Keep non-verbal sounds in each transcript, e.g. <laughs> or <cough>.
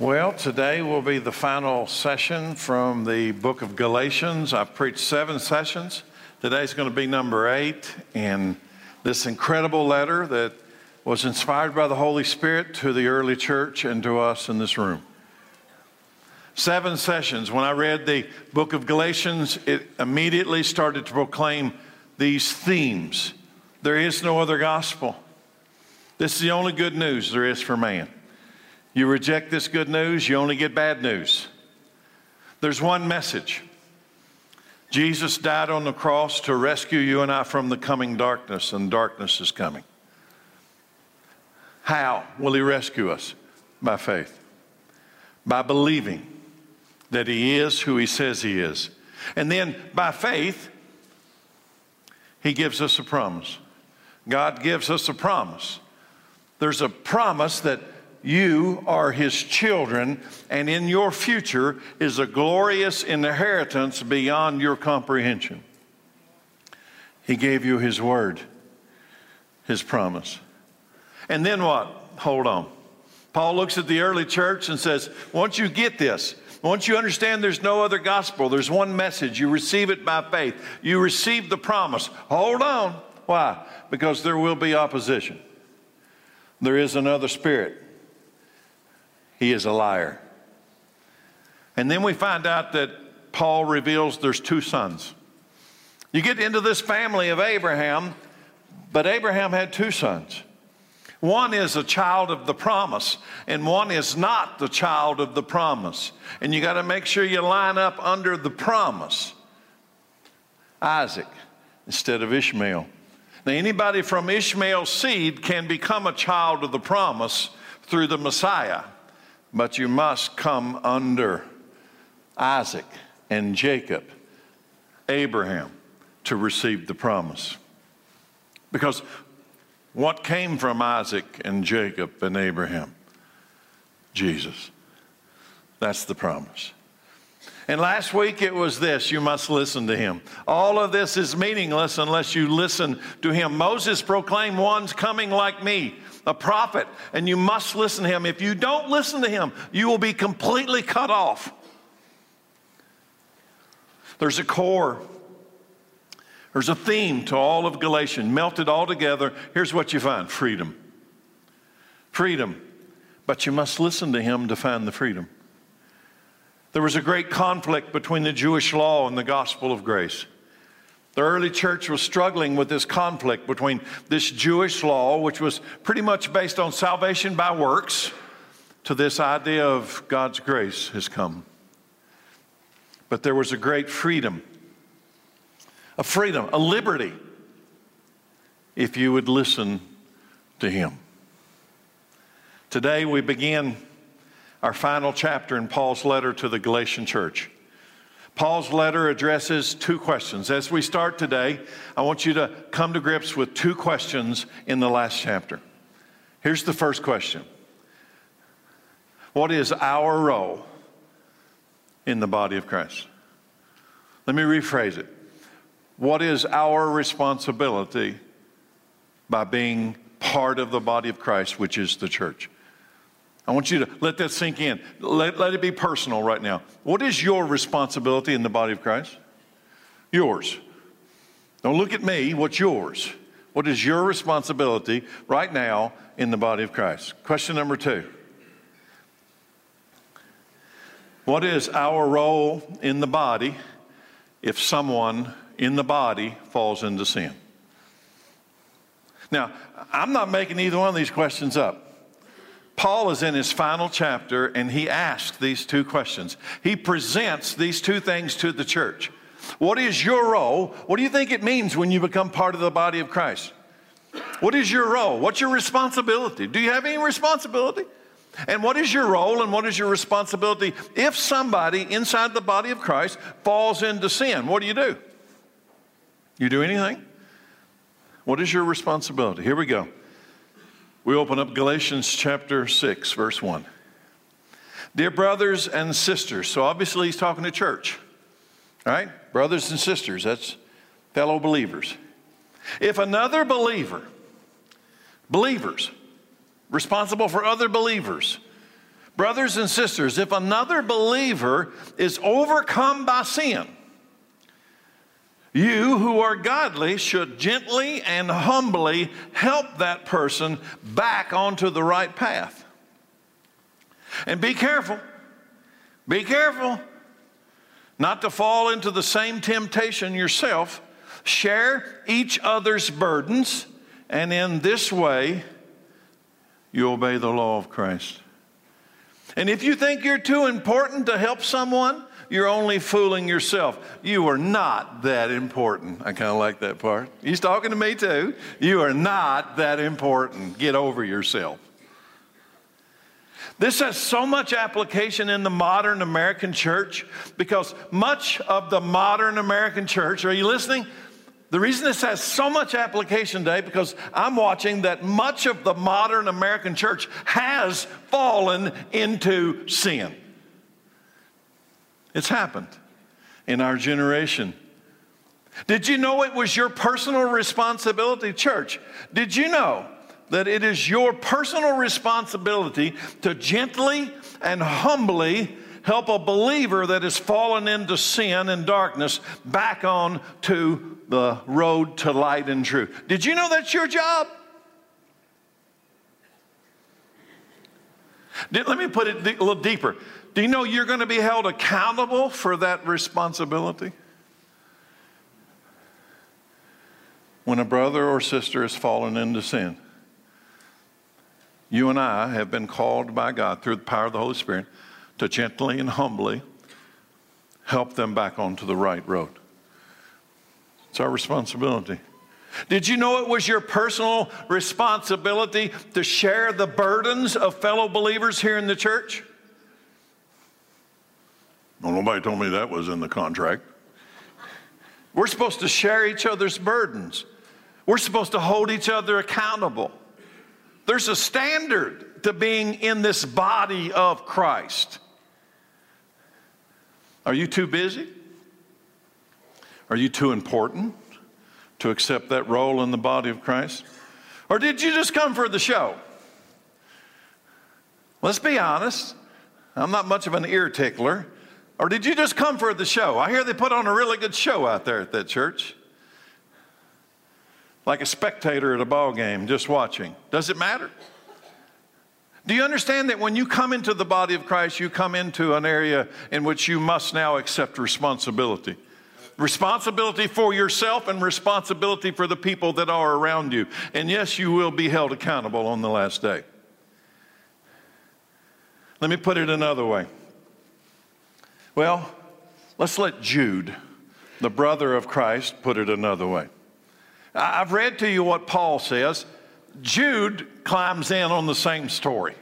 Well, today will be the final session from the book of Galatians. I've preached seven sessions. Today's going to be number eight in this incredible letter that was inspired by the Holy Spirit to the early church and to us in this room. Seven sessions. When I read the book of Galatians, it immediately started to proclaim these themes. There is no other gospel. This is the only good news there is for man. You reject this good news, you only get bad news. There's one message Jesus died on the cross to rescue you and I from the coming darkness, and darkness is coming. How will He rescue us? By faith, by believing that He is who He says He is. And then by faith, He gives us a promise. God gives us a promise. There's a promise that you are his children, and in your future is a glorious inheritance beyond your comprehension. He gave you his word, his promise. And then what? Hold on. Paul looks at the early church and says, Once you get this, once you understand there's no other gospel, there's one message, you receive it by faith, you receive the promise. Hold on. Why? Because there will be opposition. There is another spirit he is a liar. And then we find out that Paul reveals there's two sons. You get into this family of Abraham, but Abraham had two sons. One is a child of the promise, and one is not the child of the promise. And you got to make sure you line up under the promise. Isaac instead of Ishmael. Now, anybody from Ishmael's seed can become a child of the promise through the Messiah but you must come under Isaac and Jacob, Abraham, to receive the promise. Because what came from Isaac and Jacob and Abraham? Jesus. That's the promise. And last week it was this you must listen to him. All of this is meaningless unless you listen to him. Moses proclaimed, One's coming like me a prophet, and you must listen to him. If you don't listen to him, you will be completely cut off. There's a core, there's a theme to all of Galatians, melted all together. Here's what you find freedom. Freedom. But you must listen to him to find the freedom. There was a great conflict between the Jewish law and the gospel of grace. The early church was struggling with this conflict between this Jewish law, which was pretty much based on salvation by works, to this idea of God's grace has come. But there was a great freedom, a freedom, a liberty, if you would listen to Him. Today we begin our final chapter in Paul's letter to the Galatian church. Paul's letter addresses two questions. As we start today, I want you to come to grips with two questions in the last chapter. Here's the first question What is our role in the body of Christ? Let me rephrase it. What is our responsibility by being part of the body of Christ, which is the church? I want you to let that sink in. Let, let it be personal right now. What is your responsibility in the body of Christ? Yours. Don't look at me. What's yours? What is your responsibility right now in the body of Christ? Question number two What is our role in the body if someone in the body falls into sin? Now, I'm not making either one of these questions up. Paul is in his final chapter and he asks these two questions. He presents these two things to the church. What is your role? What do you think it means when you become part of the body of Christ? What is your role? What's your responsibility? Do you have any responsibility? And what is your role and what is your responsibility if somebody inside the body of Christ falls into sin? What do you do? You do anything? What is your responsibility? Here we go. We open up Galatians chapter 6, verse 1. Dear brothers and sisters, so obviously he's talking to church, right? Brothers and sisters, that's fellow believers. If another believer, believers, responsible for other believers, Brothers and sisters, if another believer is overcome by sin, you who are godly should gently and humbly help that person back onto the right path. And be careful, be careful not to fall into the same temptation yourself. Share each other's burdens, and in this way, you obey the law of Christ. And if you think you're too important to help someone, you're only fooling yourself. You are not that important. I kind of like that part. He's talking to me too. You are not that important. Get over yourself. This has so much application in the modern American church because much of the modern American church, are you listening? The reason this has so much application today because I'm watching that much of the modern American church has fallen into sin. It's happened in our generation. Did you know it was your personal responsibility, church? Did you know that it is your personal responsibility to gently and humbly help a believer that has fallen into sin and darkness back on to the road to light and truth? Did you know that's your job? Let me put it a little deeper. Do you know you're going to be held accountable for that responsibility? When a brother or sister has fallen into sin, you and I have been called by God through the power of the Holy Spirit to gently and humbly help them back onto the right road. It's our responsibility. Did you know it was your personal responsibility to share the burdens of fellow believers here in the church? Well, nobody told me that was in the contract. We're supposed to share each other's burdens. We're supposed to hold each other accountable. There's a standard to being in this body of Christ. Are you too busy? Are you too important to accept that role in the body of Christ? Or did you just come for the show? Let's be honest. I'm not much of an ear tickler. Or did you just come for the show? I hear they put on a really good show out there at that church. Like a spectator at a ball game, just watching. Does it matter? Do you understand that when you come into the body of Christ, you come into an area in which you must now accept responsibility? Responsibility for yourself and responsibility for the people that are around you. And yes, you will be held accountable on the last day. Let me put it another way. Well, let's let Jude, the brother of Christ, put it another way. I've read to you what Paul says. Jude climbs in on the same story.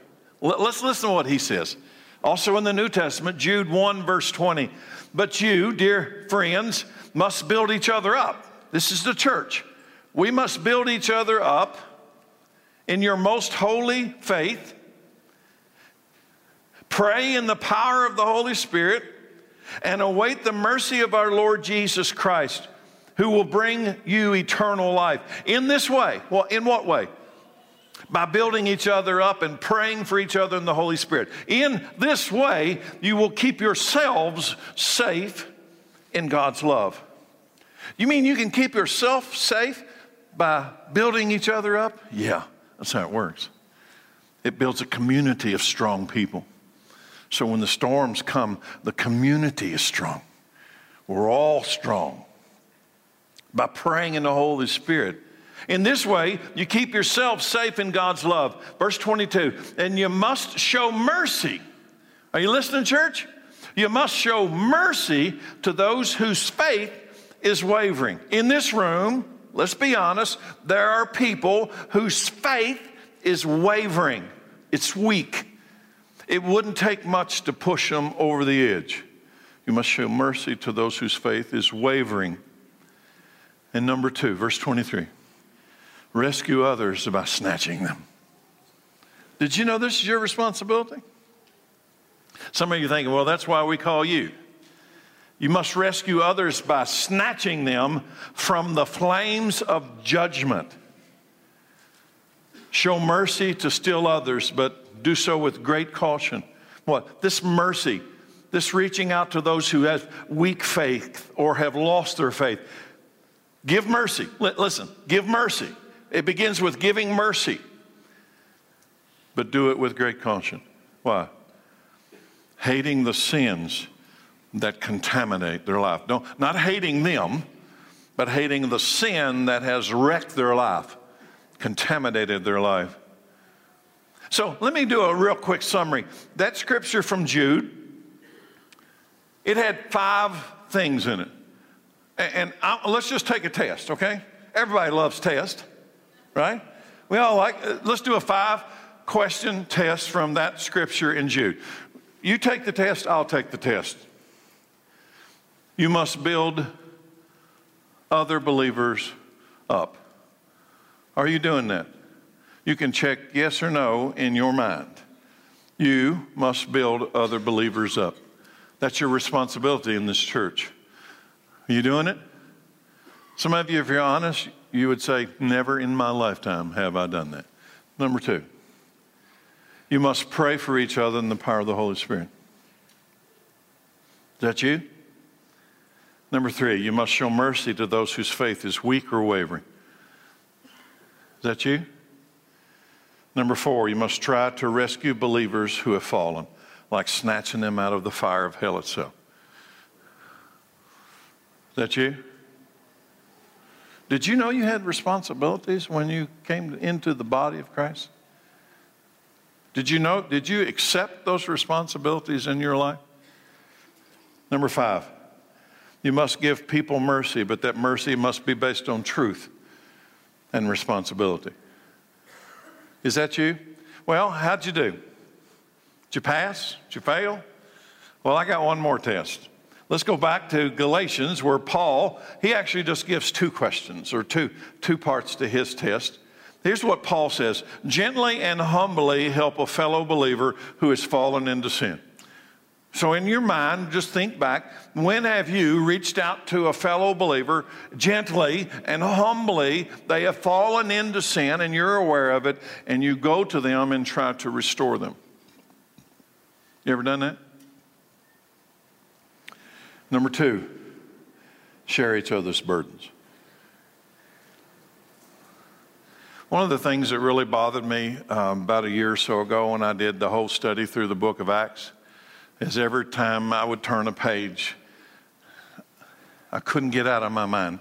Let's listen to what he says. Also in the New Testament, Jude 1, verse 20. But you, dear friends, must build each other up. This is the church. We must build each other up in your most holy faith. Pray in the power of the Holy Spirit and await the mercy of our Lord Jesus Christ, who will bring you eternal life. In this way, well, in what way? By building each other up and praying for each other in the Holy Spirit. In this way, you will keep yourselves safe in God's love. You mean you can keep yourself safe by building each other up? Yeah, that's how it works. It builds a community of strong people. So when the storms come, the community is strong. We're all strong by praying in the Holy Spirit. In this way, you keep yourself safe in God's love. Verse 22 and you must show mercy. Are you listening, church? You must show mercy to those whose faith is wavering. In this room, let's be honest, there are people whose faith is wavering, it's weak. It wouldn't take much to push them over the edge. You must show mercy to those whose faith is wavering. And number two, verse 23 rescue others by snatching them. Did you know this is your responsibility? Some of you thinking, well, that's why we call you. You must rescue others by snatching them from the flames of judgment. Show mercy to still others, but do so with great caution. What? This mercy, this reaching out to those who have weak faith or have lost their faith. Give mercy. listen, give mercy. It begins with giving mercy, but do it with great caution. Why? Hating the sins that contaminate their life. No, not hating them, but hating the sin that has wrecked their life, contaminated their life. So let me do a real quick summary. That scripture from Jude, it had five things in it. And I, let's just take a test, okay? Everybody loves test, right? We all like, uh, let's do a five question test from that scripture in Jude. You take the test, I'll take the test. You must build other believers up. Are you doing that? You can check yes or no in your mind. You must build other believers up. That's your responsibility in this church. Are you doing it? Some of you, if you're honest, you would say, Never in my lifetime have I done that. Number two, you must pray for each other in the power of the Holy Spirit. Is that you? Number three, you must show mercy to those whose faith is weak or wavering. Is that you? Number four, you must try to rescue believers who have fallen, like snatching them out of the fire of hell itself. Is that you? Did you know you had responsibilities when you came into the body of Christ? Did you know, did you accept those responsibilities in your life? Number five, you must give people mercy, but that mercy must be based on truth and responsibility. Is that you? Well, how'd you do? Did you pass? Did you fail? Well, I got one more test. Let's go back to Galatians where Paul, he actually just gives two questions or two, two parts to his test. Here's what Paul says gently and humbly help a fellow believer who has fallen into sin. So, in your mind, just think back when have you reached out to a fellow believer gently and humbly? They have fallen into sin and you're aware of it, and you go to them and try to restore them. You ever done that? Number two, share each other's burdens. One of the things that really bothered me um, about a year or so ago when I did the whole study through the book of Acts is every time I would turn a page, I couldn't get out of my mind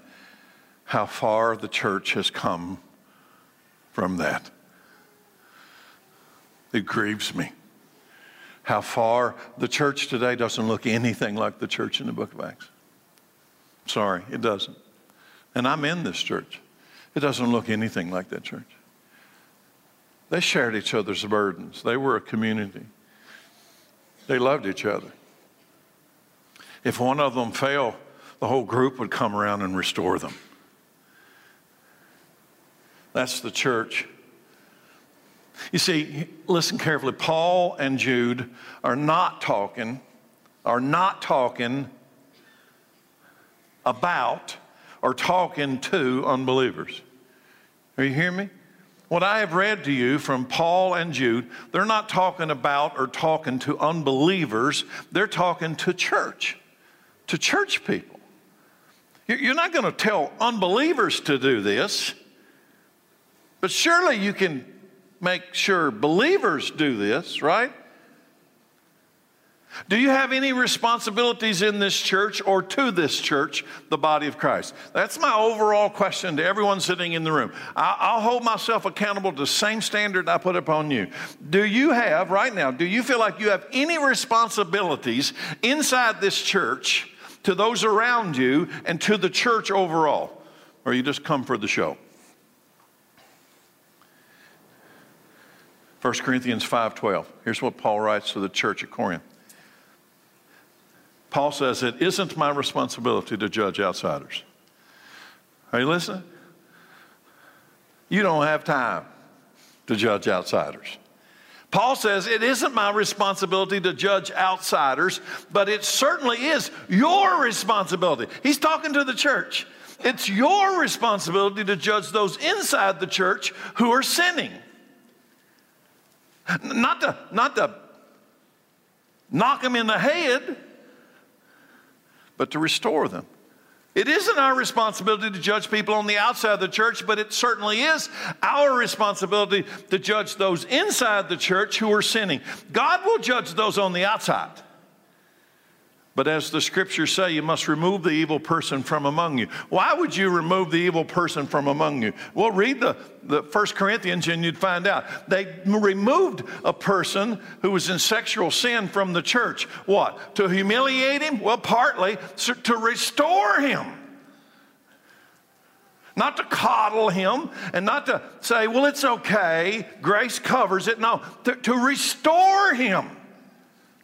how far the church has come from that. It grieves me how far the church today doesn't look anything like the church in the book of Acts. Sorry, it doesn't. And I'm in this church. It doesn't look anything like that church. They shared each other's burdens, they were a community. They loved each other. If one of them fell, the whole group would come around and restore them. That's the church. You see, listen carefully. Paul and Jude are not talking, are not talking about or talking to unbelievers. Are you hearing me? What I have read to you from Paul and Jude, they're not talking about or talking to unbelievers, they're talking to church, to church people. You're not going to tell unbelievers to do this, but surely you can make sure believers do this, right? Do you have any responsibilities in this church or to this church, the body of Christ? That's my overall question to everyone sitting in the room. I'll hold myself accountable to the same standard I put upon you. Do you have, right now, do you feel like you have any responsibilities inside this church to those around you and to the church overall? Or you just come for the show? 1 Corinthians 5:12. Here's what Paul writes to the church at Corinth. Paul says, It isn't my responsibility to judge outsiders. Are you listening? You don't have time to judge outsiders. Paul says, It isn't my responsibility to judge outsiders, but it certainly is your responsibility. He's talking to the church. It's your responsibility to judge those inside the church who are sinning. Not to, not to knock them in the head, but to restore them. It isn't our responsibility to judge people on the outside of the church, but it certainly is our responsibility to judge those inside the church who are sinning. God will judge those on the outside. But as the scriptures say, you must remove the evil person from among you. Why would you remove the evil person from among you? Well, read the, the 1 Corinthians and you'd find out. They removed a person who was in sexual sin from the church. What? To humiliate him? Well, partly to restore him. Not to coddle him and not to say, well, it's okay, grace covers it. No, to, to restore him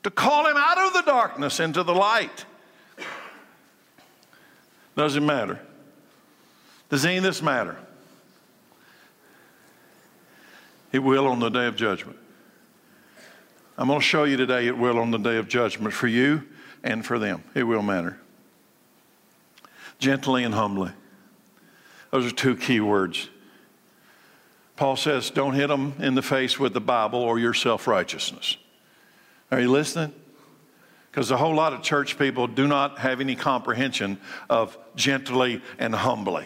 to call him out of the darkness into the light. Doesn't matter. Does any of this matter? It will on the day of judgment. I'm going to show you today it will on the day of judgment for you and for them. It will matter. Gently and humbly. Those are two key words. Paul says, don't hit them in the face with the Bible or your self righteousness. Are you listening? Because a whole lot of church people do not have any comprehension of gently and humbly.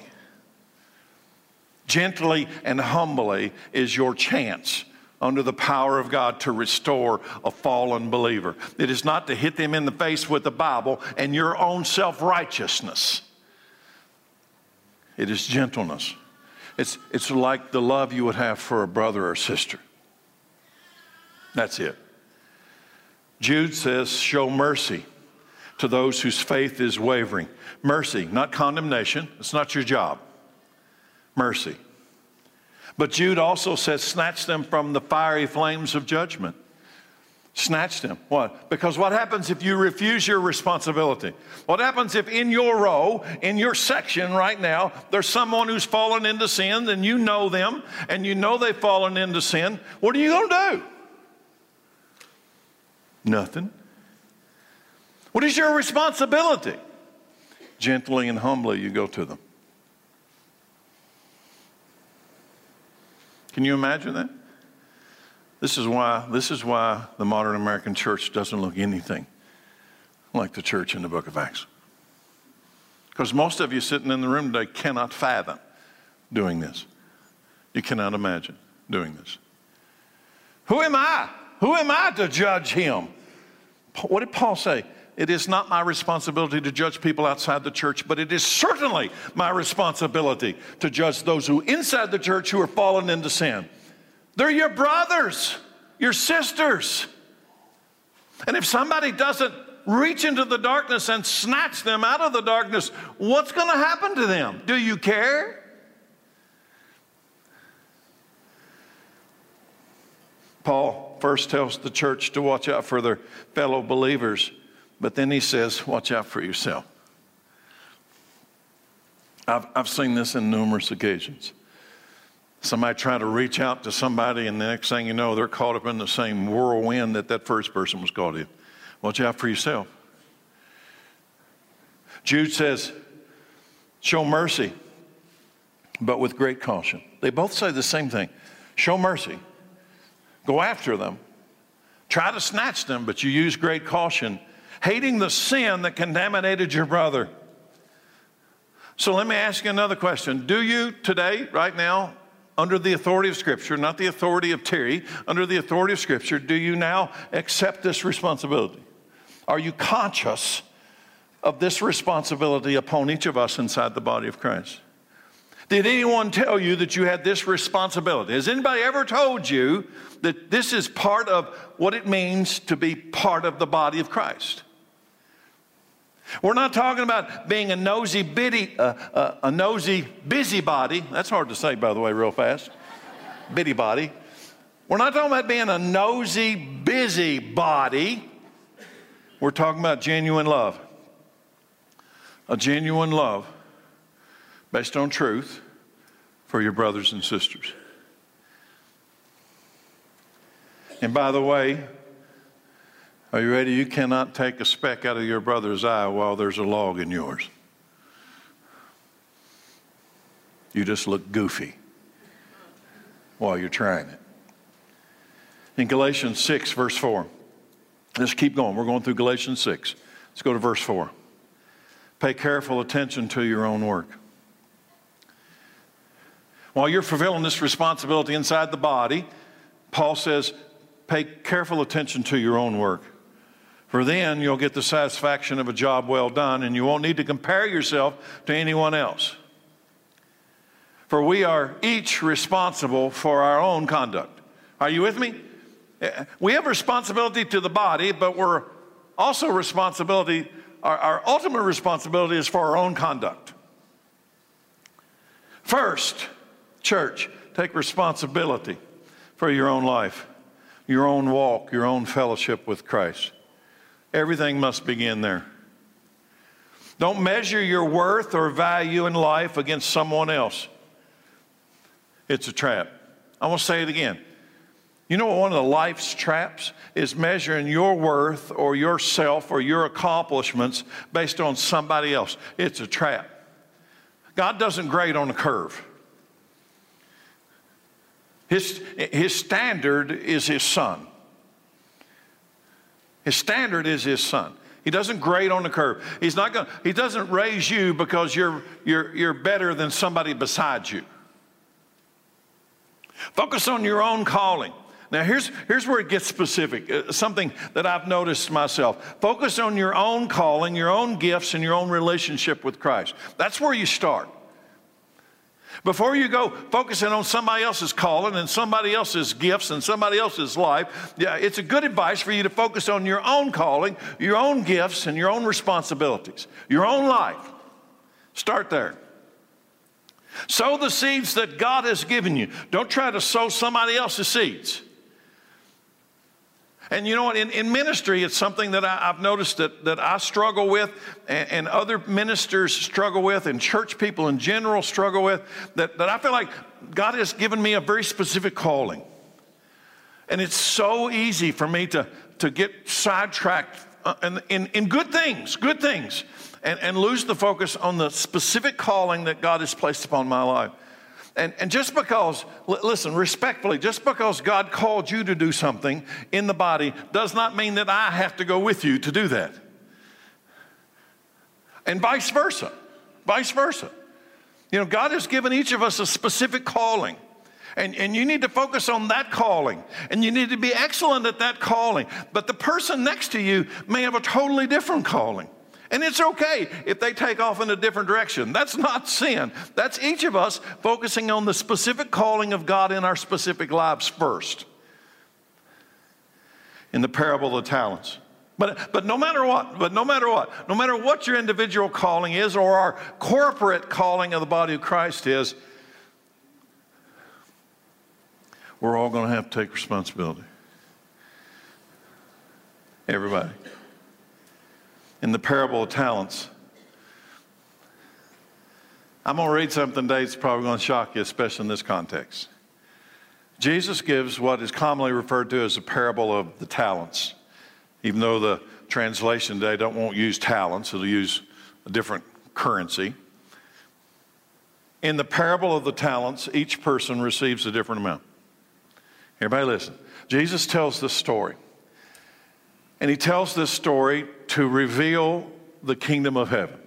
Gently and humbly is your chance under the power of God to restore a fallen believer. It is not to hit them in the face with the Bible and your own self righteousness. It is gentleness. It's, it's like the love you would have for a brother or sister. That's it. Jude says, Show mercy to those whose faith is wavering. Mercy, not condemnation. It's not your job. Mercy. But Jude also says, Snatch them from the fiery flames of judgment. Snatch them. What? Because what happens if you refuse your responsibility? What happens if in your row, in your section right now, there's someone who's fallen into sin and you know them and you know they've fallen into sin? What are you going to do? Nothing. What is your responsibility? Gently and humbly, you go to them. Can you imagine that? This is why, this is why the modern American church doesn't look anything like the church in the book of Acts. Because most of you sitting in the room today cannot fathom doing this. You cannot imagine doing this. Who am I? Who am I to judge him? What did Paul say? It is not my responsibility to judge people outside the church, but it is certainly my responsibility to judge those who inside the church who are fallen into sin. They're your brothers, your sisters. And if somebody doesn't reach into the darkness and snatch them out of the darkness, what's going to happen to them? Do you care? Paul first tells the church to watch out for their fellow believers, but then he says, watch out for yourself. I've, I've seen this in numerous occasions. Somebody trying to reach out to somebody, and the next thing you know, they're caught up in the same whirlwind that that first person was caught in. Watch out for yourself. Jude says, show mercy, but with great caution. They both say the same thing show mercy, Go after them. Try to snatch them, but you use great caution, hating the sin that contaminated your brother. So let me ask you another question. Do you today, right now, under the authority of Scripture, not the authority of Terry, under the authority of Scripture, do you now accept this responsibility? Are you conscious of this responsibility upon each of us inside the body of Christ? Did anyone tell you that you had this responsibility? Has anybody ever told you that this is part of what it means to be part of the body of Christ? We're not talking about being a nosy, bitty, uh, uh, a nosy busybody. That's hard to say, by the way, real fast. bitty body. We're not talking about being a nosy, busy body. We're talking about genuine love. A genuine love based on truth for your brothers and sisters. And by the way, are you ready? You cannot take a speck out of your brother's eye while there's a log in yours. You just look goofy while you're trying it. In Galatians 6, verse 4, Let's keep going. We're going through Galatians 6. Let's go to verse 4. Pay careful attention to your own work. While you're fulfilling this responsibility inside the body, Paul says, pay careful attention to your own work. For then you'll get the satisfaction of a job well done, and you won't need to compare yourself to anyone else. For we are each responsible for our own conduct. Are you with me? We have responsibility to the body, but we're also responsibility, our, our ultimate responsibility is for our own conduct. First, church, take responsibility for your own life, your own walk, your own fellowship with Christ. Everything must begin there. Don't measure your worth or value in life against someone else. It's a trap. I want to say it again. You know what one of the life's traps is measuring your worth or yourself or your accomplishments based on somebody else. It's a trap. God doesn't grade on a curve. His, his standard is his son. His standard is his son. He doesn't grade on the curve. He's not going he doesn't raise you because you're you're you're better than somebody beside you. Focus on your own calling. Now, here's, here's where it gets specific, uh, something that I've noticed myself. Focus on your own calling, your own gifts, and your own relationship with Christ. That's where you start. Before you go focusing on somebody else's calling and somebody else's gifts and somebody else's life, yeah, it's a good advice for you to focus on your own calling, your own gifts, and your own responsibilities, your own life. Start there. Sow the seeds that God has given you. Don't try to sow somebody else's seeds. And you know what? In, in ministry, it's something that I, have noticed that, that I struggle with, and, and, other ministers struggle with, and church people in general struggle with, that, that I feel like God has given me a very specific calling. And it's so easy for me to, to get sidetracked uh, in, in, in good things, good things, and, and lose the focus on the specific calling that God has placed upon my life. And, and just because, listen, respectfully, just because God called you to do something in the body does not mean that I have to go with you to do that. And vice versa. Vice versa. You know, God has given each of us a specific calling. And, and you need to focus on that calling. And you need to be excellent at that calling. But the person next to you may have a totally different calling. And it's okay if they take off in a different direction. That's not sin. That's each of us focusing on the specific calling of God in our specific lives first. In the parable of the talents. But, but no matter what, but no matter what, no matter what your individual calling is or our corporate calling of the body of Christ is, we're all going to have to take responsibility. Everybody in the parable of talents. I'm going to read something today that's probably going to shock you, especially in this context. Jesus gives what is commonly referred to as the parable of the talents, even though the translation today don't won't use talents, it'll use a different currency. In the parable of the talents, each person receives a different amount. Everybody listen. Jesus tells this story. And he tells this story to reveal the kingdom of heaven.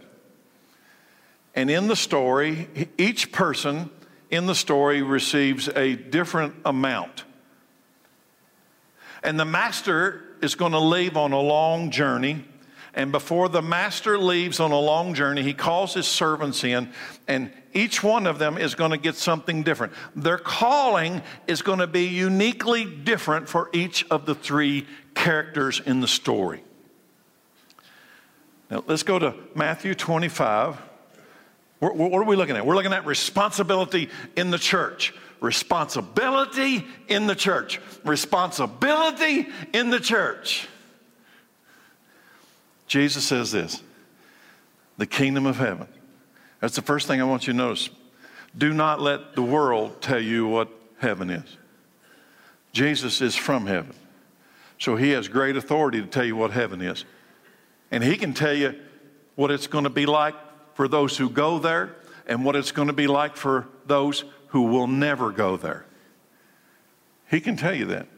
And in the story, each person in the story receives a different amount. And the master is going to leave on a long journey. And before the master leaves on a long journey, he calls his servants in, and each one of them is going to get something different. Their calling is going to be uniquely different for each of the three characters in the story. Now, let's go to Matthew 25. What are we looking at? We're looking at responsibility in the church. Responsibility in the church. Responsibility in the church. Jesus says this the kingdom of heaven. That's the first thing I want you to notice. Do not let the world tell you what heaven is. Jesus is from heaven. So he has great authority to tell you what heaven is. And he can tell you what it's going to be like for those who go there and what it's going to be like for those who will never go there. He can tell you that.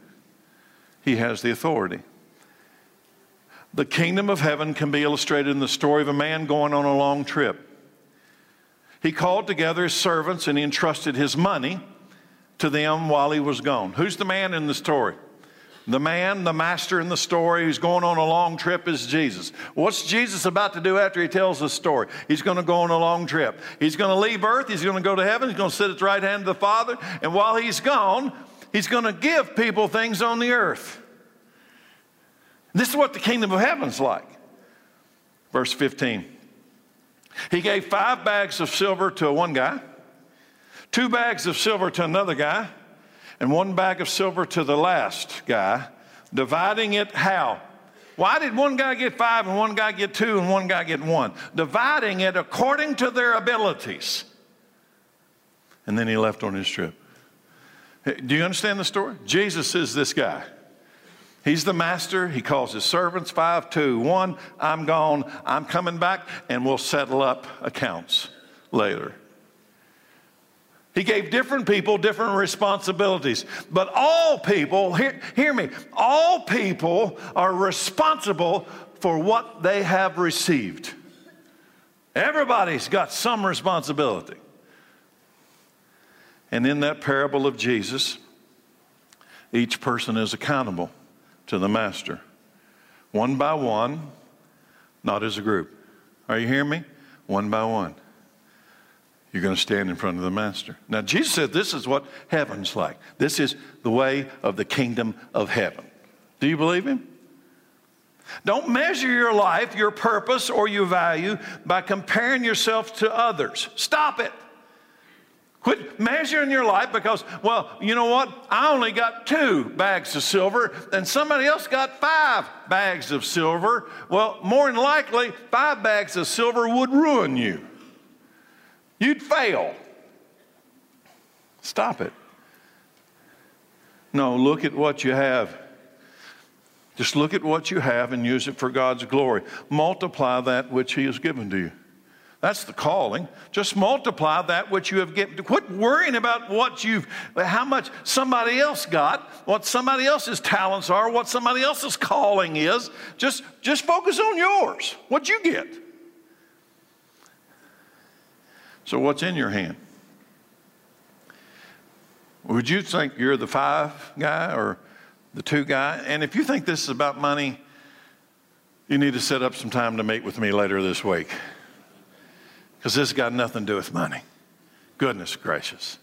He has the authority. The kingdom of heaven can be illustrated in the story of a man going on a long trip. He called together his servants and he entrusted his money to them while he was gone. Who's the man in the story? The man, the master in the story who's going on a long trip is Jesus. What's Jesus about to do after he tells the story? He's going to go on a long trip. He's going to leave earth. He's going to go to heaven. He's going to sit at the right hand of the Father. And while he's gone, he's going to give people things on the earth. This is what the kingdom of heaven's like. Verse 15. He gave five bags of silver to one guy, two bags of silver to another guy, and one bag of silver to the last guy, dividing it how? Why did one guy get five and one guy get two and one guy get one? Dividing it according to their abilities. And then he left on his trip. Do you understand the story? Jesus is this guy. He's the master. He calls his servants five, two, one. I'm gone. I'm coming back, and we'll settle up accounts later. He gave different people different responsibilities. But all people, hear, hear me, all people are responsible for what they have received. Everybody's got some responsibility. And in that parable of Jesus, each person is accountable to the master, one by one, not as a group. Are you hearing me? One by one you're going to stand in front of the master. Now, Jesus said this is what heaven's like. This is the way of the kingdom of heaven. Do you believe him? Don't measure your life, your purpose, or your value by comparing yourself to others. Stop it. Quit measuring your life because, well, you know what? I only got two bags of silver and somebody else got five bags of silver. Well, more than likely, five bags of silver would ruin you. You'd fail. Stop it. No, look at what you have. Just look at what you have and use it for God's glory. Multiply that which He has given to you. That's the calling. Just multiply that which you have given. Quit worrying about what you've, how much somebody else got, what somebody else's talents are, what somebody else's calling is. Just, just focus on yours. What you get. So, what's in your hand? Would you think you're the five guy or the two guy? And if you think this is about money, you need to set up some time to meet with me later this week. Because this got nothing to do with money. Goodness gracious.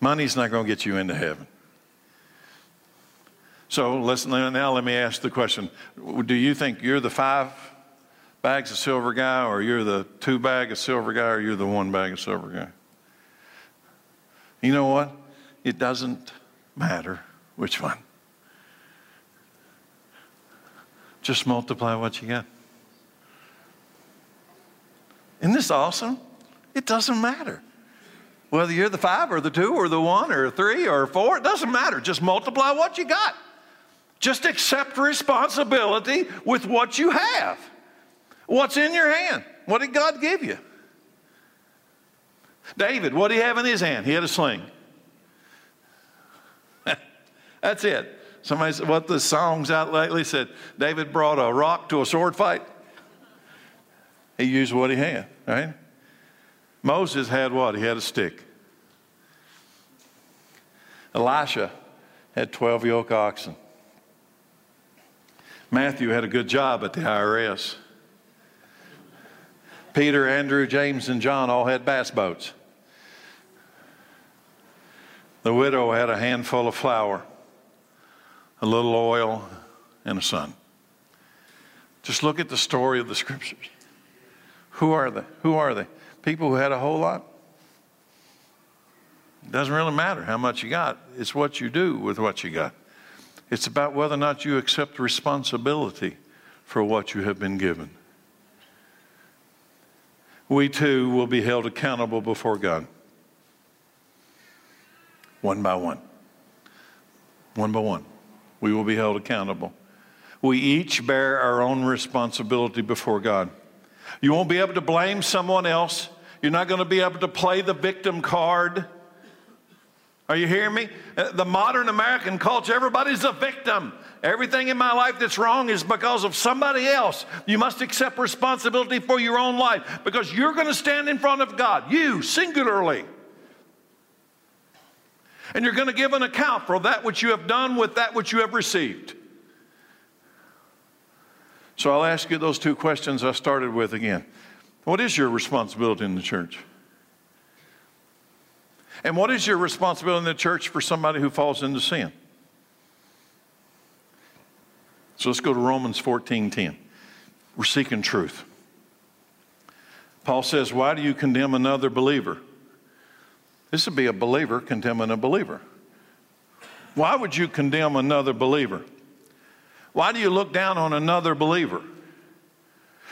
Money's not going to get you into heaven. So now let me ask the question Do you think you're the five bags of silver guy, or you're the two bag of silver guy, or you're the one bag of silver guy. You know what? It doesn't matter which one. Just multiply what you got. Isn't this awesome? It doesn't matter. Whether you're the five or the two or the one or three or four, it doesn't matter. Just multiply what you got. Just accept responsibility with what you have. What's in your hand? What did God give you? David, what did he have in his hand? He had a sling. <laughs> That's it. Somebody said, what the songs out lately said, David brought a rock to a sword fight. He used what he had, right? Moses had what? He had a stick. Elisha had 12 yoke oxen. Matthew had a good job at the IRS. Peter, Andrew, James, and John all had bass boats. The widow had a handful of flour, a little oil, and a son. Just look at the story of the scriptures. Who are they? Who are they? People who had a whole lot? It doesn't really matter how much you got, it's what you do with what you got. It's about whether or not you accept responsibility for what you have been given we too will be held accountable before God. One by one. One by one. We will be held accountable. We each bear our own responsibility before God. You won't be able to blame someone else. You're not going to be able to play the victim card. Are you hearing me? Uh, the modern American culture, everybody's a victim. Everything in my life that's wrong is because of somebody else. You must accept responsibility for your own life because you're going to stand in front of God, you singularly. And you're going to give an account for that which you have done with that which you have received. So I'll ask you those two questions I started with again. What is your responsibility in the church? And what is your responsibility in the church for somebody who falls into sin? So let's go to Romans 14:10. We're seeking truth. Paul says, Why do you condemn another believer? This would be a believer condemning a believer. Why would you condemn another believer? Why do you look down on another believer?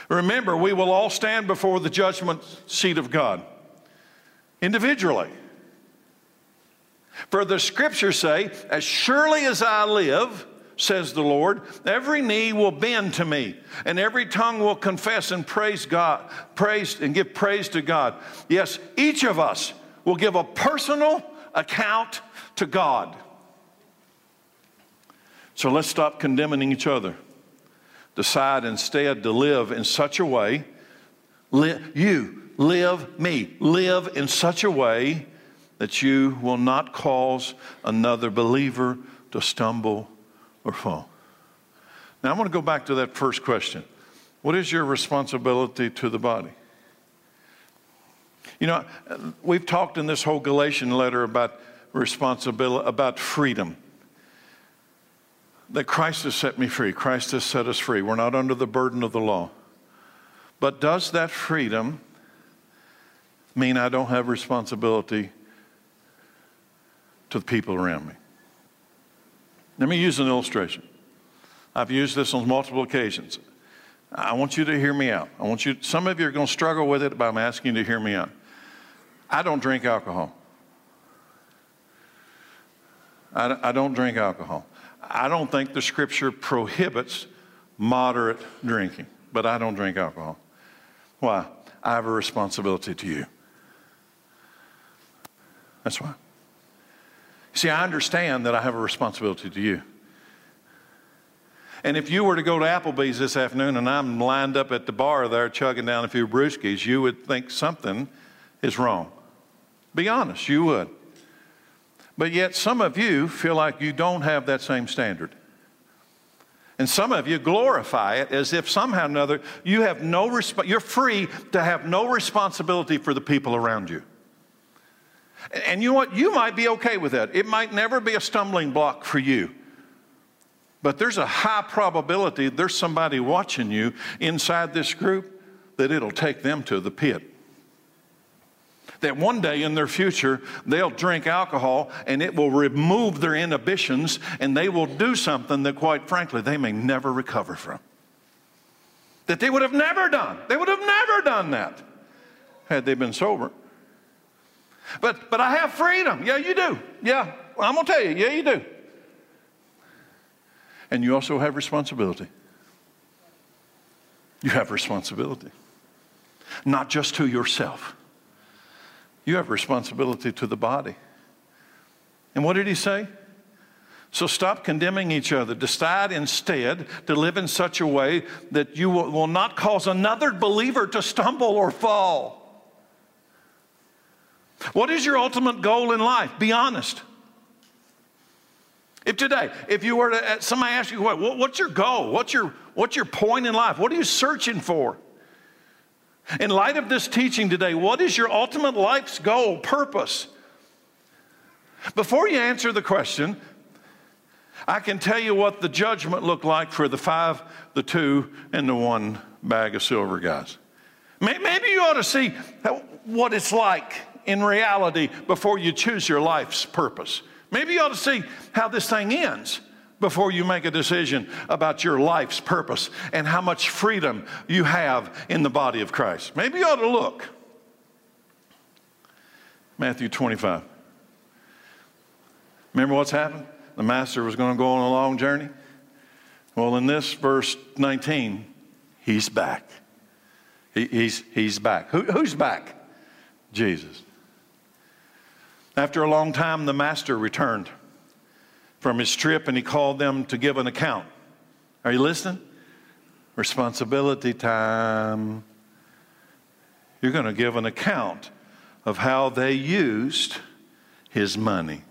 Remember, we will all stand before the judgment seat of God individually. For the scriptures say, As surely as I live, says the Lord, every knee will bend to me, and every tongue will confess and praise God, praise and give praise to God. Yes, each of us will give a personal account to God. So let's stop condemning each other. Decide instead to live in such a way, li- you live me, live in such a way that you will not cause another believer to stumble or fall. Now, I want to go back to that first question What is your responsibility to the body? You know, we've talked in this whole Galatian letter about responsibility, about freedom. That Christ has set me free. Christ has set us free. We're not under the burden of the law. But does that freedom mean I don't have responsibility to the people around me. Let me use an illustration. I've used this on multiple occasions. I want you to hear me out. I want you, some of you are going to struggle with it, but I'm asking you to hear me out. I don't drink alcohol. I, I don't drink alcohol. I don't think the scripture prohibits moderate drinking, but I don't drink alcohol. Why? I have a responsibility to you. That's why. See, I understand that I have a responsibility to you. And if you were to go to Applebee's this afternoon and I'm lined up at the bar there chugging down a few brewskis, you would think something is wrong. Be honest, you would. But yet, some of you feel like you don't have that same standard. And some of you glorify it as if somehow or another you have no resp- you're free to have no responsibility for the people around you. And you know what? You might be okay with that. It might never be a stumbling block for you. But there's a high probability there's somebody watching you inside this group that it'll take them to the pit. That one day in their future, they'll drink alcohol and it will remove their inhibitions and they will do something that, quite frankly, they may never recover from. That they would have never done. They would have never done that had they been sober. But, but I have freedom. Yeah, you do. Yeah, I'm going to tell you. Yeah, you do. And you also have responsibility. You have responsibility. Not just to yourself, you have responsibility to the body. And what did he say? So stop condemning each other. Decide instead to live in such a way that you will, will not cause another believer to stumble or fall. What is your ultimate goal in life? Be honest. If today, if you were to, uh, somebody asked you, what, what's your goal? What's your, what's your point in life? What are you searching for? In light of this teaching today, what is your ultimate life's goal, purpose? Before you answer the question, I can tell you what the judgment looked like for the five, the two, and the one bag of silver guys. Maybe you ought to see what it's like in reality before you choose your life's purpose. Maybe you ought to see how this thing ends before you make a decision about your life's purpose and how much freedom you have in the body of Christ. Maybe you ought to look. Matthew 25. Remember what's happened? The master was going to go on a long journey. Well, in this verse 19, he's back. He, he's, he's back. Who, who's back? Jesus. After a long time, the master returned from his trip and he called them to give an account. Are you listening? Responsibility time. You're going to give an account of how they used his money.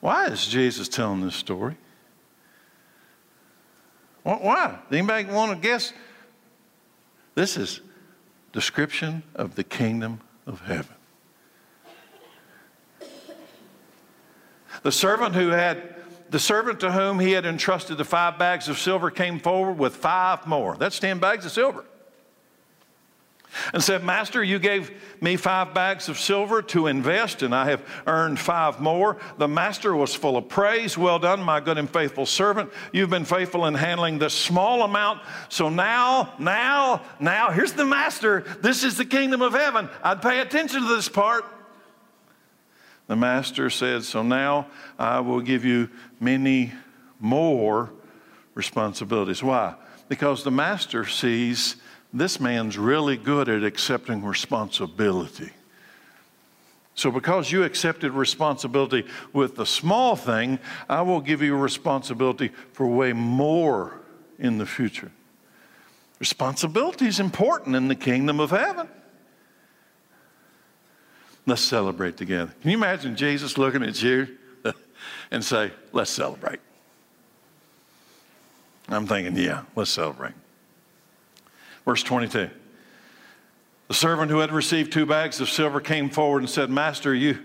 Why is Jesus telling this story? Why? Anybody want to guess? This is description of the kingdom of heaven. The servant who had the servant to whom he had entrusted the five bags of silver came forward with five more. That's 10 bags of silver and said, Master, you gave me five bags of silver to invest, and I have earned five more. The master was full of praise. Well done, my good and faithful servant. You've been faithful in handling this small amount. So now, now, now, here's the master. This is the kingdom of heaven. I'd pay attention to this part. The master said, So now I will give you many more responsibilities. Why? Because the master sees this man's really good at accepting responsibility. So, because you accepted responsibility with the small thing, I will give you responsibility for way more in the future. Responsibility is important in the kingdom of heaven. Let's celebrate together. Can you imagine Jesus looking at you <laughs> and say, Let's celebrate? I'm thinking, Yeah, let's celebrate. Verse 22. The servant who had received two bags of silver came forward and said, Master, you,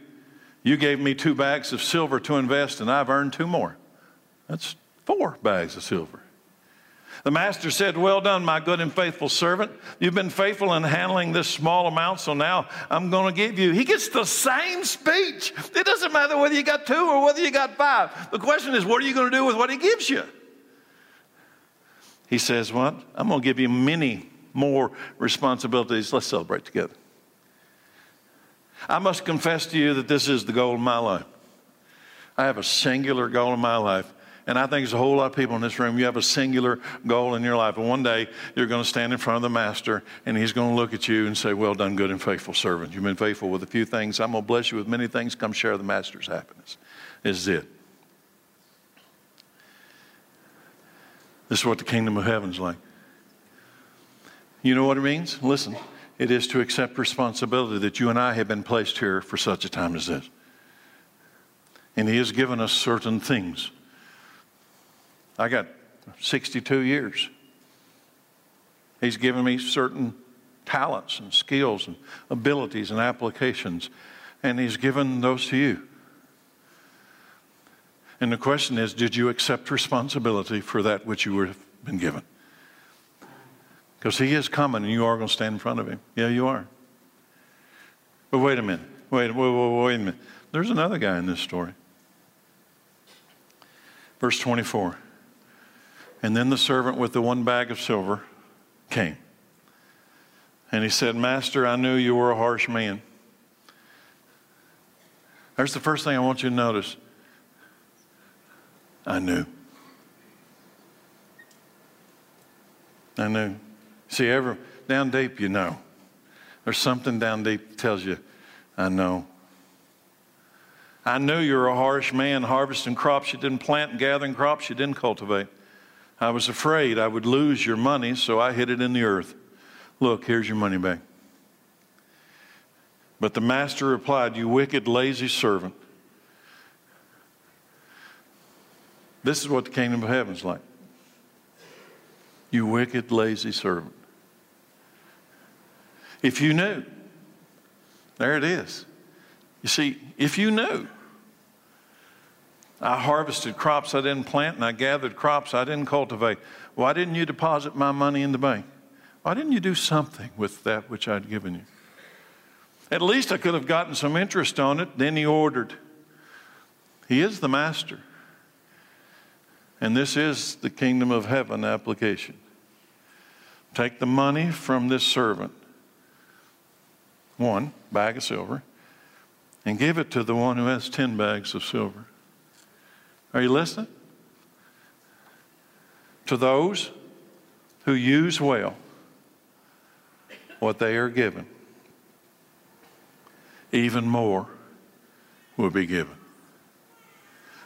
you gave me two bags of silver to invest, and I've earned two more. That's four bags of silver. The master said, Well done, my good and faithful servant. You've been faithful in handling this small amount, so now I'm going to give you. He gets the same speech. It doesn't matter whether you got two or whether you got five. The question is, what are you going to do with what he gives you? He says, What? I'm going to give you many more responsibilities. Let's celebrate together. I must confess to you that this is the goal of my life. I have a singular goal in my life. And I think there's a whole lot of people in this room. You have a singular goal in your life. And one day you're going to stand in front of the master and he's going to look at you and say, Well done, good and faithful servant. You've been faithful with a few things. I'm going to bless you with many things. Come share the master's happiness. This is it. This is what the kingdom of heaven's like. You know what it means? Listen, it is to accept responsibility that you and I have been placed here for such a time as this. And He has given us certain things. I got 62 years. He's given me certain talents and skills and abilities and applications, and He's given those to you. And the question is did you accept responsibility for that which you have been given? Because he is coming and you are going to stand in front of him. Yeah, you are. But wait a minute. Wait, wait, wait, wait a minute. There's another guy in this story. Verse 24. And then the servant with the one bag of silver came. And he said, Master, I knew you were a harsh man. There's the first thing I want you to notice. I knew. I knew. See, ever down deep, you know. There's something down deep that tells you, I know. I knew you were a harsh man, harvesting crops you didn't plant and gathering crops you didn't cultivate. I was afraid I would lose your money, so I hid it in the earth. Look, here's your money back. But the master replied, You wicked, lazy servant. This is what the kingdom of heaven is like. You wicked, lazy servant. If you knew, there it is. You see, if you knew, I harvested crops I didn't plant and I gathered crops I didn't cultivate. Why didn't you deposit my money in the bank? Why didn't you do something with that which I'd given you? At least I could have gotten some interest on it. Then he ordered. He is the master. And this is the kingdom of heaven application. Take the money from this servant one bag of silver and give it to the one who has 10 bags of silver. Are you listening? To those who use well what they are given, even more will be given.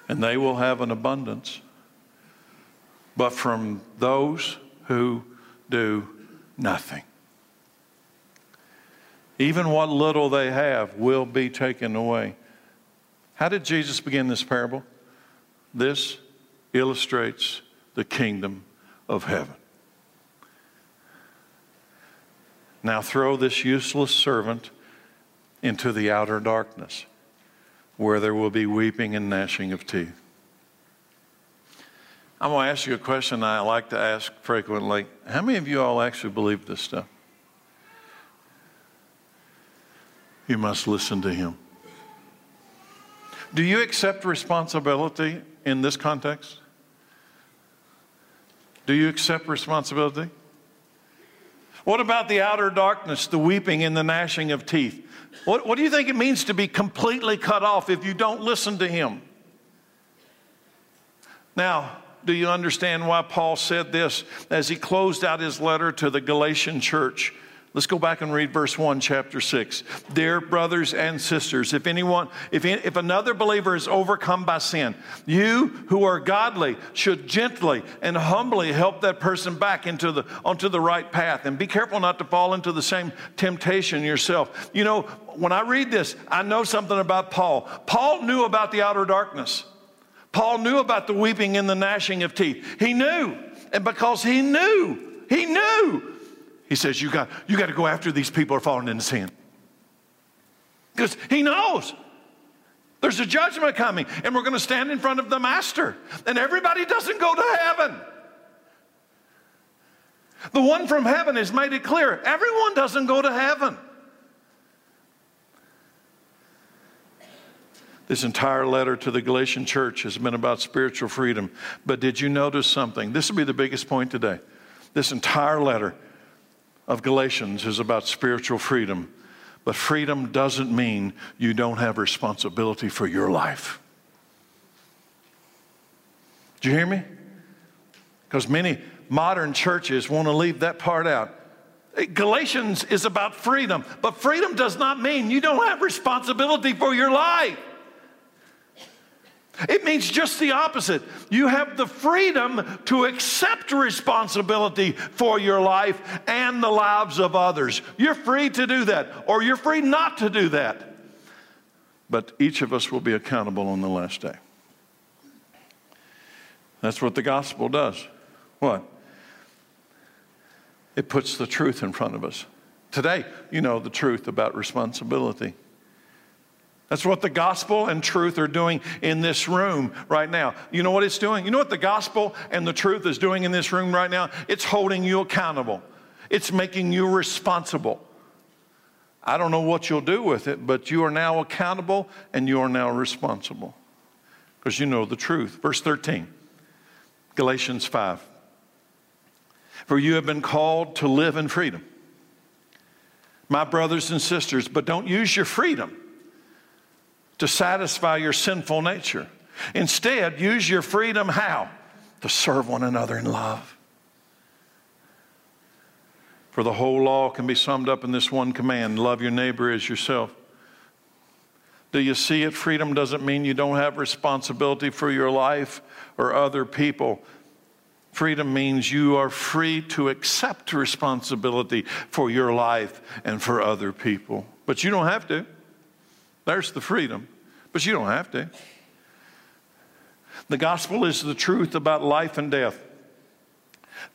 And they will have an abundance. But from those who do nothing, even what little they have will be taken away. How did Jesus begin this parable? This illustrates the kingdom of heaven. Now throw this useless servant into the outer darkness, where there will be weeping and gnashing of teeth. I'm going to ask you a question I like to ask frequently. How many of you all actually believe this stuff? You must listen to him. Do you accept responsibility in this context? Do you accept responsibility? What about the outer darkness, the weeping and the gnashing of teeth? What, what do you think it means to be completely cut off if you don't listen to Him? Now, do you understand why Paul said this as he closed out his letter to the Galatian church? Let's go back and read verse 1, chapter 6. Dear brothers and sisters, if anyone, if, if another believer is overcome by sin, you who are godly should gently and humbly help that person back into the, onto the right path. And be careful not to fall into the same temptation yourself. You know, when I read this, I know something about Paul. Paul knew about the outer darkness. Paul knew about the weeping and the gnashing of teeth. He knew. And because he knew, he knew he says, You got, you got to go after these people who are falling into sin. Because he knows there's a judgment coming, and we're going to stand in front of the Master, and everybody doesn't go to heaven. The one from heaven has made it clear everyone doesn't go to heaven. This entire letter to the Galatian church has been about spiritual freedom. But did you notice something? This will be the biggest point today. This entire letter of Galatians is about spiritual freedom. But freedom doesn't mean you don't have responsibility for your life. Do you hear me? Because many modern churches want to leave that part out. Galatians is about freedom, but freedom does not mean you don't have responsibility for your life. It means just the opposite. You have the freedom to accept responsibility for your life and the lives of others. You're free to do that, or you're free not to do that. But each of us will be accountable on the last day. That's what the gospel does. What? It puts the truth in front of us. Today, you know the truth about responsibility. That's what the gospel and truth are doing in this room right now. You know what it's doing? You know what the gospel and the truth is doing in this room right now? It's holding you accountable, it's making you responsible. I don't know what you'll do with it, but you are now accountable and you are now responsible because you know the truth. Verse 13, Galatians 5. For you have been called to live in freedom. My brothers and sisters, but don't use your freedom to satisfy your sinful nature. Instead, use your freedom how? To serve one another in love. For the whole law can be summed up in this one command love your neighbor as yourself. Do you see it? Freedom doesn't mean you don't have responsibility for your life or other people. Freedom means you are free to accept responsibility for your life and for other people. But you don't have to. There's the freedom, but you don't have to. The gospel is the truth about life and death.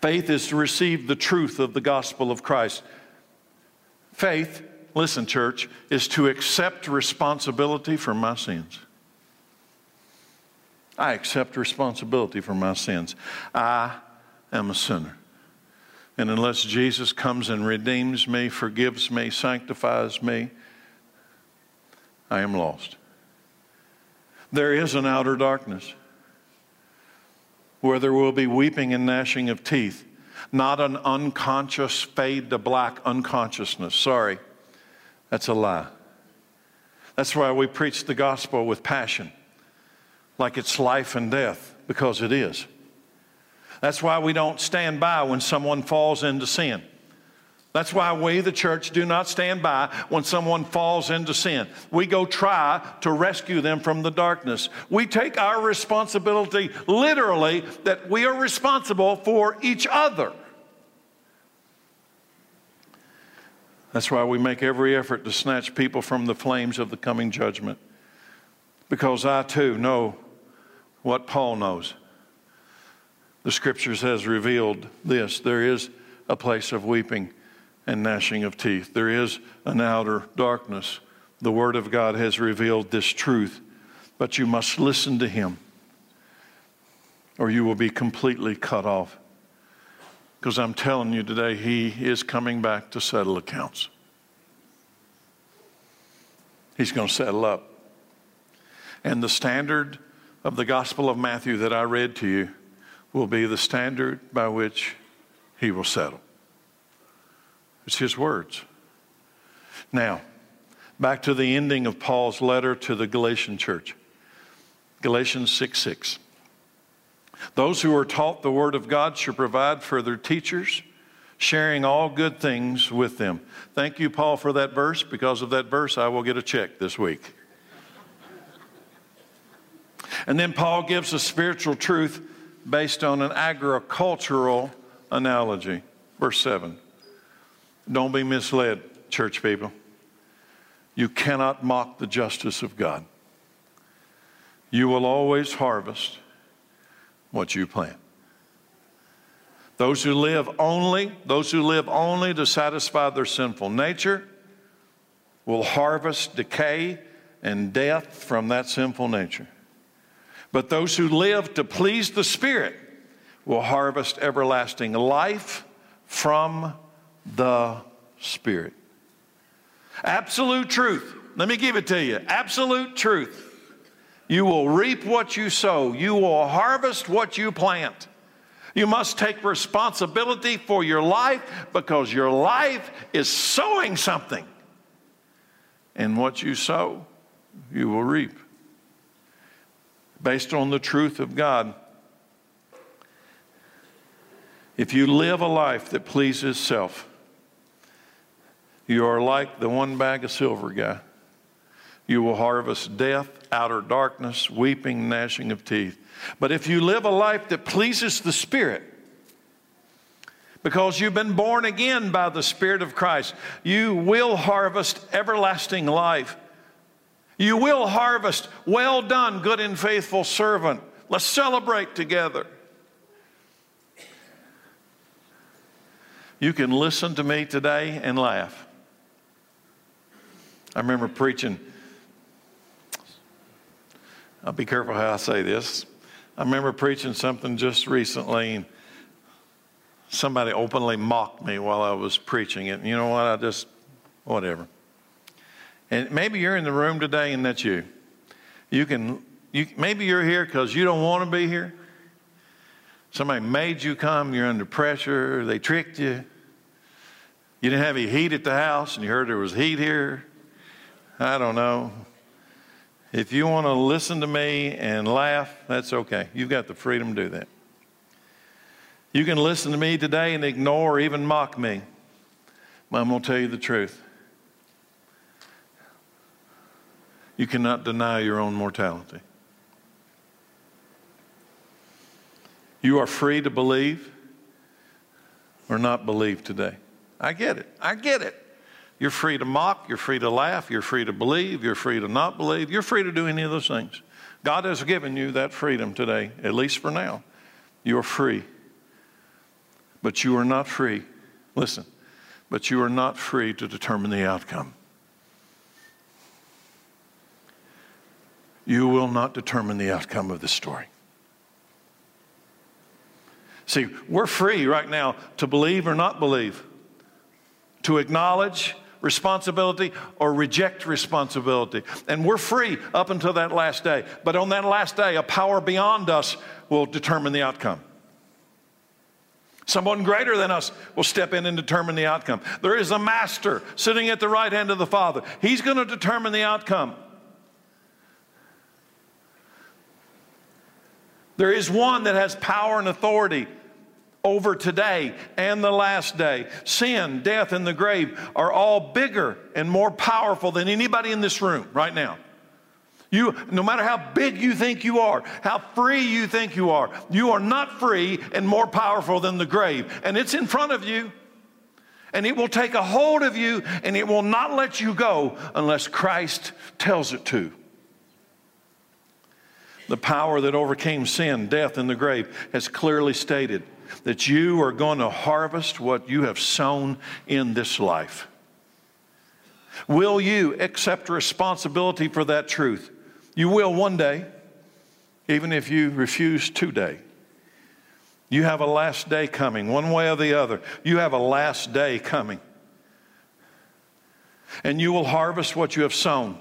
Faith is to receive the truth of the gospel of Christ. Faith, listen, church, is to accept responsibility for my sins. I accept responsibility for my sins. I am a sinner. And unless Jesus comes and redeems me, forgives me, sanctifies me, I am lost. There is an outer darkness where there will be weeping and gnashing of teeth, not an unconscious fade to black unconsciousness. Sorry, that's a lie. That's why we preach the gospel with passion, like it's life and death, because it is. That's why we don't stand by when someone falls into sin. That's why we, the church, do not stand by when someone falls into sin. We go try to rescue them from the darkness. We take our responsibility literally that we are responsible for each other. That's why we make every effort to snatch people from the flames of the coming judgment. Because I too know what Paul knows. The scriptures has revealed this there is a place of weeping and gnashing of teeth. There is an outer darkness. The Word of God has revealed this truth, but you must listen to Him or you will be completely cut off. Because I'm telling you today, He is coming back to settle accounts. He's going to settle up. And the standard of the Gospel of Matthew that I read to you will be the standard by which He will settle. It's his words. Now, back to the ending of Paul's letter to the Galatian church. Galatians 6 6. Those who are taught the word of God should provide for their teachers, sharing all good things with them. Thank you, Paul, for that verse. Because of that verse, I will get a check this week. And then Paul gives a spiritual truth based on an agricultural analogy. Verse 7. Don't be misled, church people. You cannot mock the justice of God. You will always harvest what you plant. Those who live only, those who live only to satisfy their sinful nature will harvest decay and death from that sinful nature. But those who live to please the Spirit will harvest everlasting life from the Spirit. Absolute truth. Let me give it to you. Absolute truth. You will reap what you sow, you will harvest what you plant. You must take responsibility for your life because your life is sowing something. And what you sow, you will reap. Based on the truth of God. If you live a life that pleases self, you are like the one bag of silver guy. You will harvest death, outer darkness, weeping, gnashing of teeth. But if you live a life that pleases the Spirit, because you've been born again by the Spirit of Christ, you will harvest everlasting life. You will harvest, well done, good and faithful servant. Let's celebrate together. You can listen to me today and laugh. I remember preaching. I'll be careful how I say this. I remember preaching something just recently, and somebody openly mocked me while I was preaching it. You know what? I just, whatever. And maybe you're in the room today and that's you. You can, you, maybe you're here because you don't want to be here. Somebody made you come, you're under pressure, they tricked you. You didn't have any heat at the house and you heard there was heat here. I don't know. If you want to listen to me and laugh, that's okay. You've got the freedom to do that. You can listen to me today and ignore or even mock me. But I'm going to tell you the truth. You cannot deny your own mortality. You are free to believe or not believe today. I get it. I get it. You're free to mock, you're free to laugh, you're free to believe, you're free to not believe, you're free to do any of those things. God has given you that freedom today, at least for now. You're free. But you are not free. Listen, but you are not free to determine the outcome. You will not determine the outcome of the story. See, we're free right now to believe or not believe, to acknowledge responsibility or reject responsibility. And we're free up until that last day. But on that last day, a power beyond us will determine the outcome. Someone greater than us will step in and determine the outcome. There is a master sitting at the right hand of the Father. He's going to determine the outcome. There is one that has power and authority over today and the last day. Sin, death, and the grave are all bigger and more powerful than anybody in this room right now. You, no matter how big you think you are, how free you think you are, you are not free and more powerful than the grave. And it's in front of you. And it will take a hold of you and it will not let you go unless Christ tells it to. The power that overcame sin, death, and the grave has clearly stated that you are going to harvest what you have sown in this life. Will you accept responsibility for that truth? You will one day, even if you refuse today. You have a last day coming, one way or the other. You have a last day coming. And you will harvest what you have sown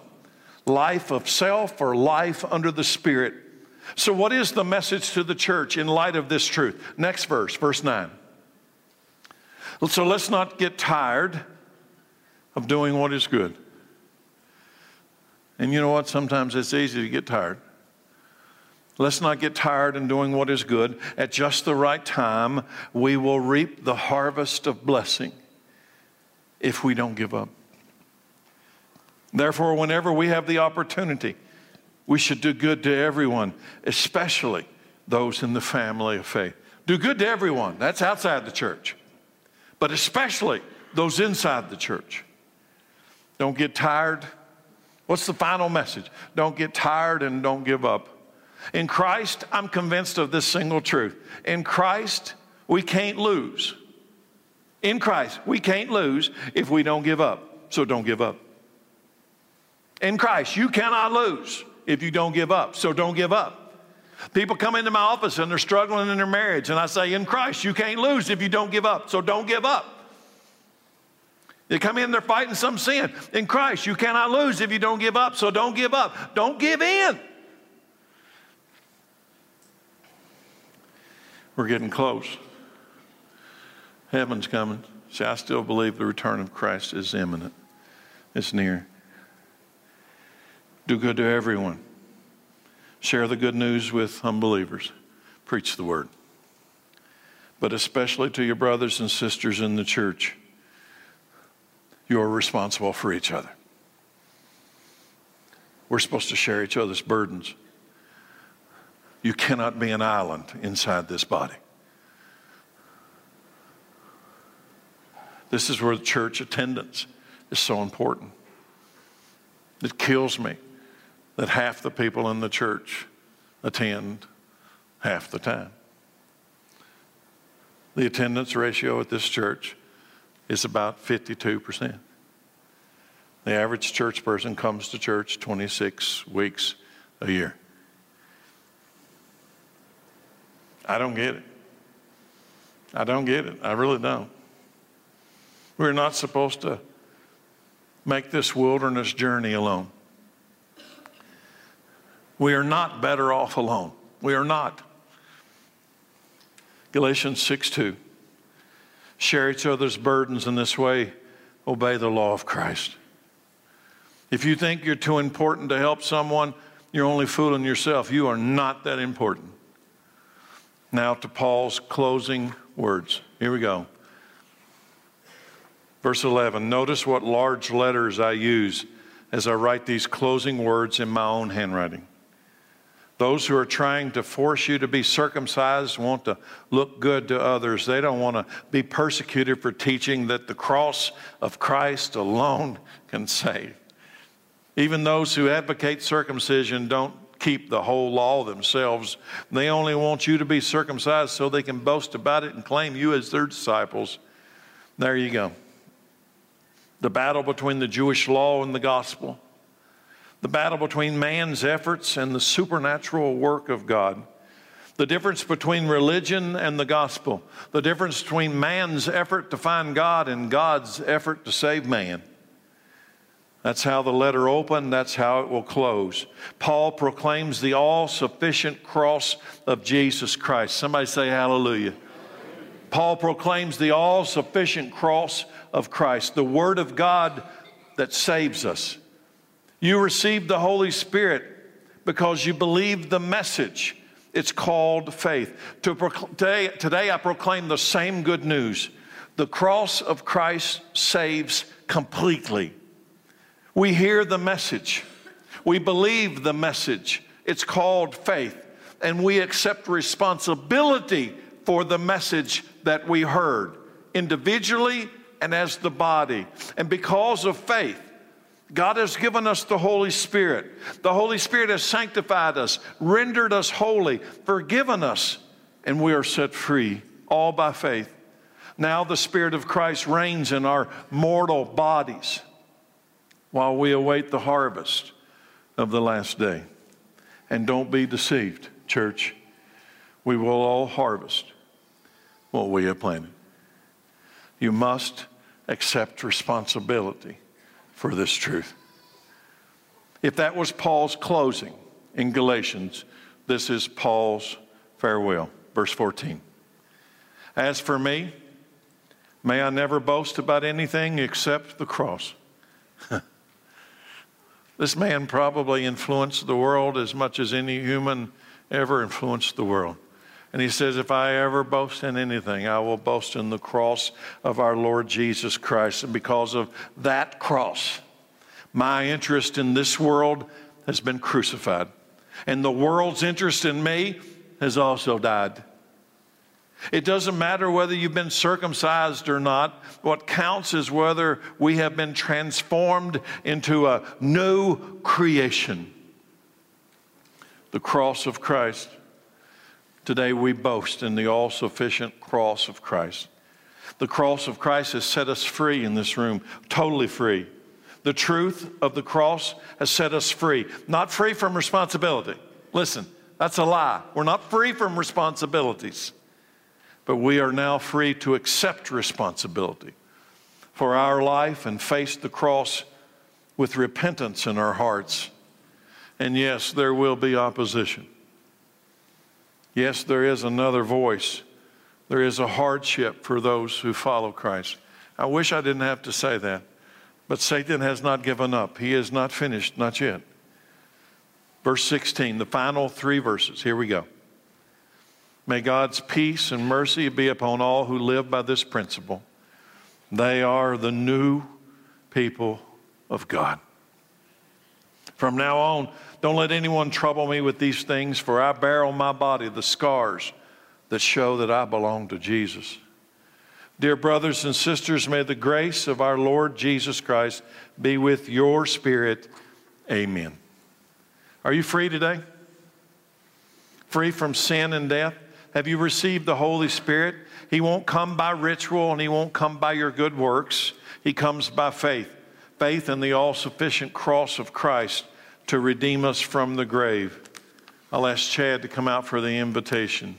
life of self or life under the Spirit. So, what is the message to the church in light of this truth? Next verse, verse 9. So, let's not get tired of doing what is good. And you know what? Sometimes it's easy to get tired. Let's not get tired in doing what is good. At just the right time, we will reap the harvest of blessing if we don't give up. Therefore, whenever we have the opportunity, we should do good to everyone, especially those in the family of faith. Do good to everyone. That's outside the church, but especially those inside the church. Don't get tired What's the final message? Don't get tired and don't give up. In Christ, I'm convinced of this single truth. In Christ, we can't lose. In Christ, we can't lose if we don't give up. So don't give up. In Christ, you cannot lose if you don't give up. So don't give up. People come into my office and they're struggling in their marriage, and I say, In Christ, you can't lose if you don't give up. So don't give up. They come in, they're fighting some sin. In Christ, you cannot lose if you don't give up, so don't give up. Don't give in. We're getting close. Heaven's coming. See, I still believe the return of Christ is imminent, it's near. Do good to everyone. Share the good news with unbelievers. Preach the word. But especially to your brothers and sisters in the church you're responsible for each other. We're supposed to share each other's burdens. You cannot be an island inside this body. This is where the church attendance is so important. It kills me that half the people in the church attend half the time. The attendance ratio at this church is about 52%. The average church person comes to church 26 weeks a year. I don't get it. I don't get it. I really don't. We're not supposed to make this wilderness journey alone. We are not better off alone. We are not. Galatians 6 2 share each other's burdens in this way, obey the law of Christ. If you think you're too important to help someone, you're only fooling yourself. You are not that important. Now to Paul's closing words. Here we go. Verse 11. Notice what large letters I use as I write these closing words in my own handwriting. Those who are trying to force you to be circumcised want to look good to others. They don't want to be persecuted for teaching that the cross of Christ alone can save. Even those who advocate circumcision don't keep the whole law themselves. They only want you to be circumcised so they can boast about it and claim you as their disciples. There you go. The battle between the Jewish law and the gospel the battle between man's efforts and the supernatural work of God, the difference between religion and the gospel, the difference between man's effort to find God and God's effort to save man. That's how the letter opened, that's how it will close. Paul proclaims the all sufficient cross of Jesus Christ. Somebody say hallelujah. Paul proclaims the all sufficient cross of Christ, the Word of God that saves us. You received the Holy Spirit because you believed the message It's called faith. To today, today, I proclaim the same good news. The cross of Christ saves completely. We hear the message, we believe the message. It's called faith, and we accept responsibility for the message that we heard individually and as the body. And because of faith, God has given us the Holy Spirit. The Holy Spirit has sanctified us, rendered us holy, forgiven us, and we are set free, all by faith. Now the Spirit of Christ reigns in our mortal bodies while we await the harvest of the last day. And don't be deceived, church. We will all harvest what we have planted. You must accept responsibility for this truth. If that was Paul's closing in Galatians, this is Paul's farewell. Verse 14. As for me, may I never boast about anything except the cross. <laughs> this man probably influenced the world as much as any human ever influenced the world. And he says, If I ever boast in anything, I will boast in the cross of our Lord Jesus Christ. And because of that cross, my interest in this world has been crucified. And the world's interest in me has also died. It doesn't matter whether you've been circumcised or not. What counts is whether we have been transformed into a new creation. The cross of Christ. Today we boast in the all sufficient cross of Christ. The cross of Christ has set us free in this room, totally free. The truth of the cross has set us free, not free from responsibility. Listen, that's a lie. We're not free from responsibilities, but we are now free to accept responsibility for our life and face the cross with repentance in our hearts. And yes, there will be opposition. Yes, there is another voice. There is a hardship for those who follow Christ. I wish I didn't have to say that, but Satan has not given up. He is not finished, not yet. Verse 16, the final three verses. Here we go. May God's peace and mercy be upon all who live by this principle. They are the new people of God. From now on, don't let anyone trouble me with these things, for I bear on my body the scars that show that I belong to Jesus. Dear brothers and sisters, may the grace of our Lord Jesus Christ be with your spirit. Amen. Are you free today? Free from sin and death? Have you received the Holy Spirit? He won't come by ritual and He won't come by your good works. He comes by faith faith in the all sufficient cross of Christ to redeem us from the grave. I'll ask Chad to come out for the invitation.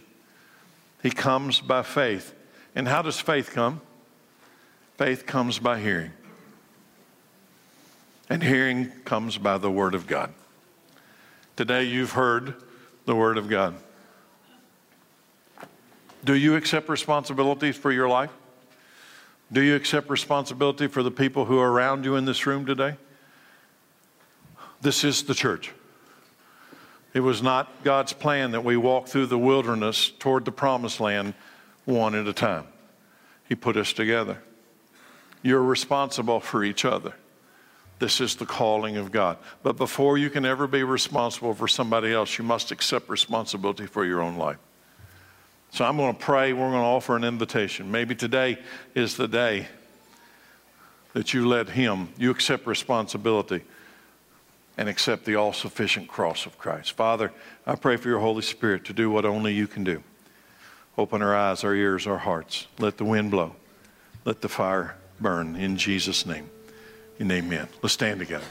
He comes by faith. And how does faith come? Faith comes by hearing. And hearing comes by the Word of God. Today you've heard the Word of God. Do you accept responsibility for your life? Do you accept responsibility for the people who are around you in this room today? This is the church. It was not God's plan that we walk through the wilderness toward the promised land one at a time. He put us together. You're responsible for each other. This is the calling of God. But before you can ever be responsible for somebody else, you must accept responsibility for your own life. So I'm going to pray. We're going to offer an invitation. Maybe today is the day that you let Him, you accept responsibility and accept the all sufficient cross of Christ. Father, I pray for your Holy Spirit to do what only you can do. Open our eyes, our ears, our hearts. Let the wind blow. Let the fire burn in Jesus' name. And amen. Let's stand together.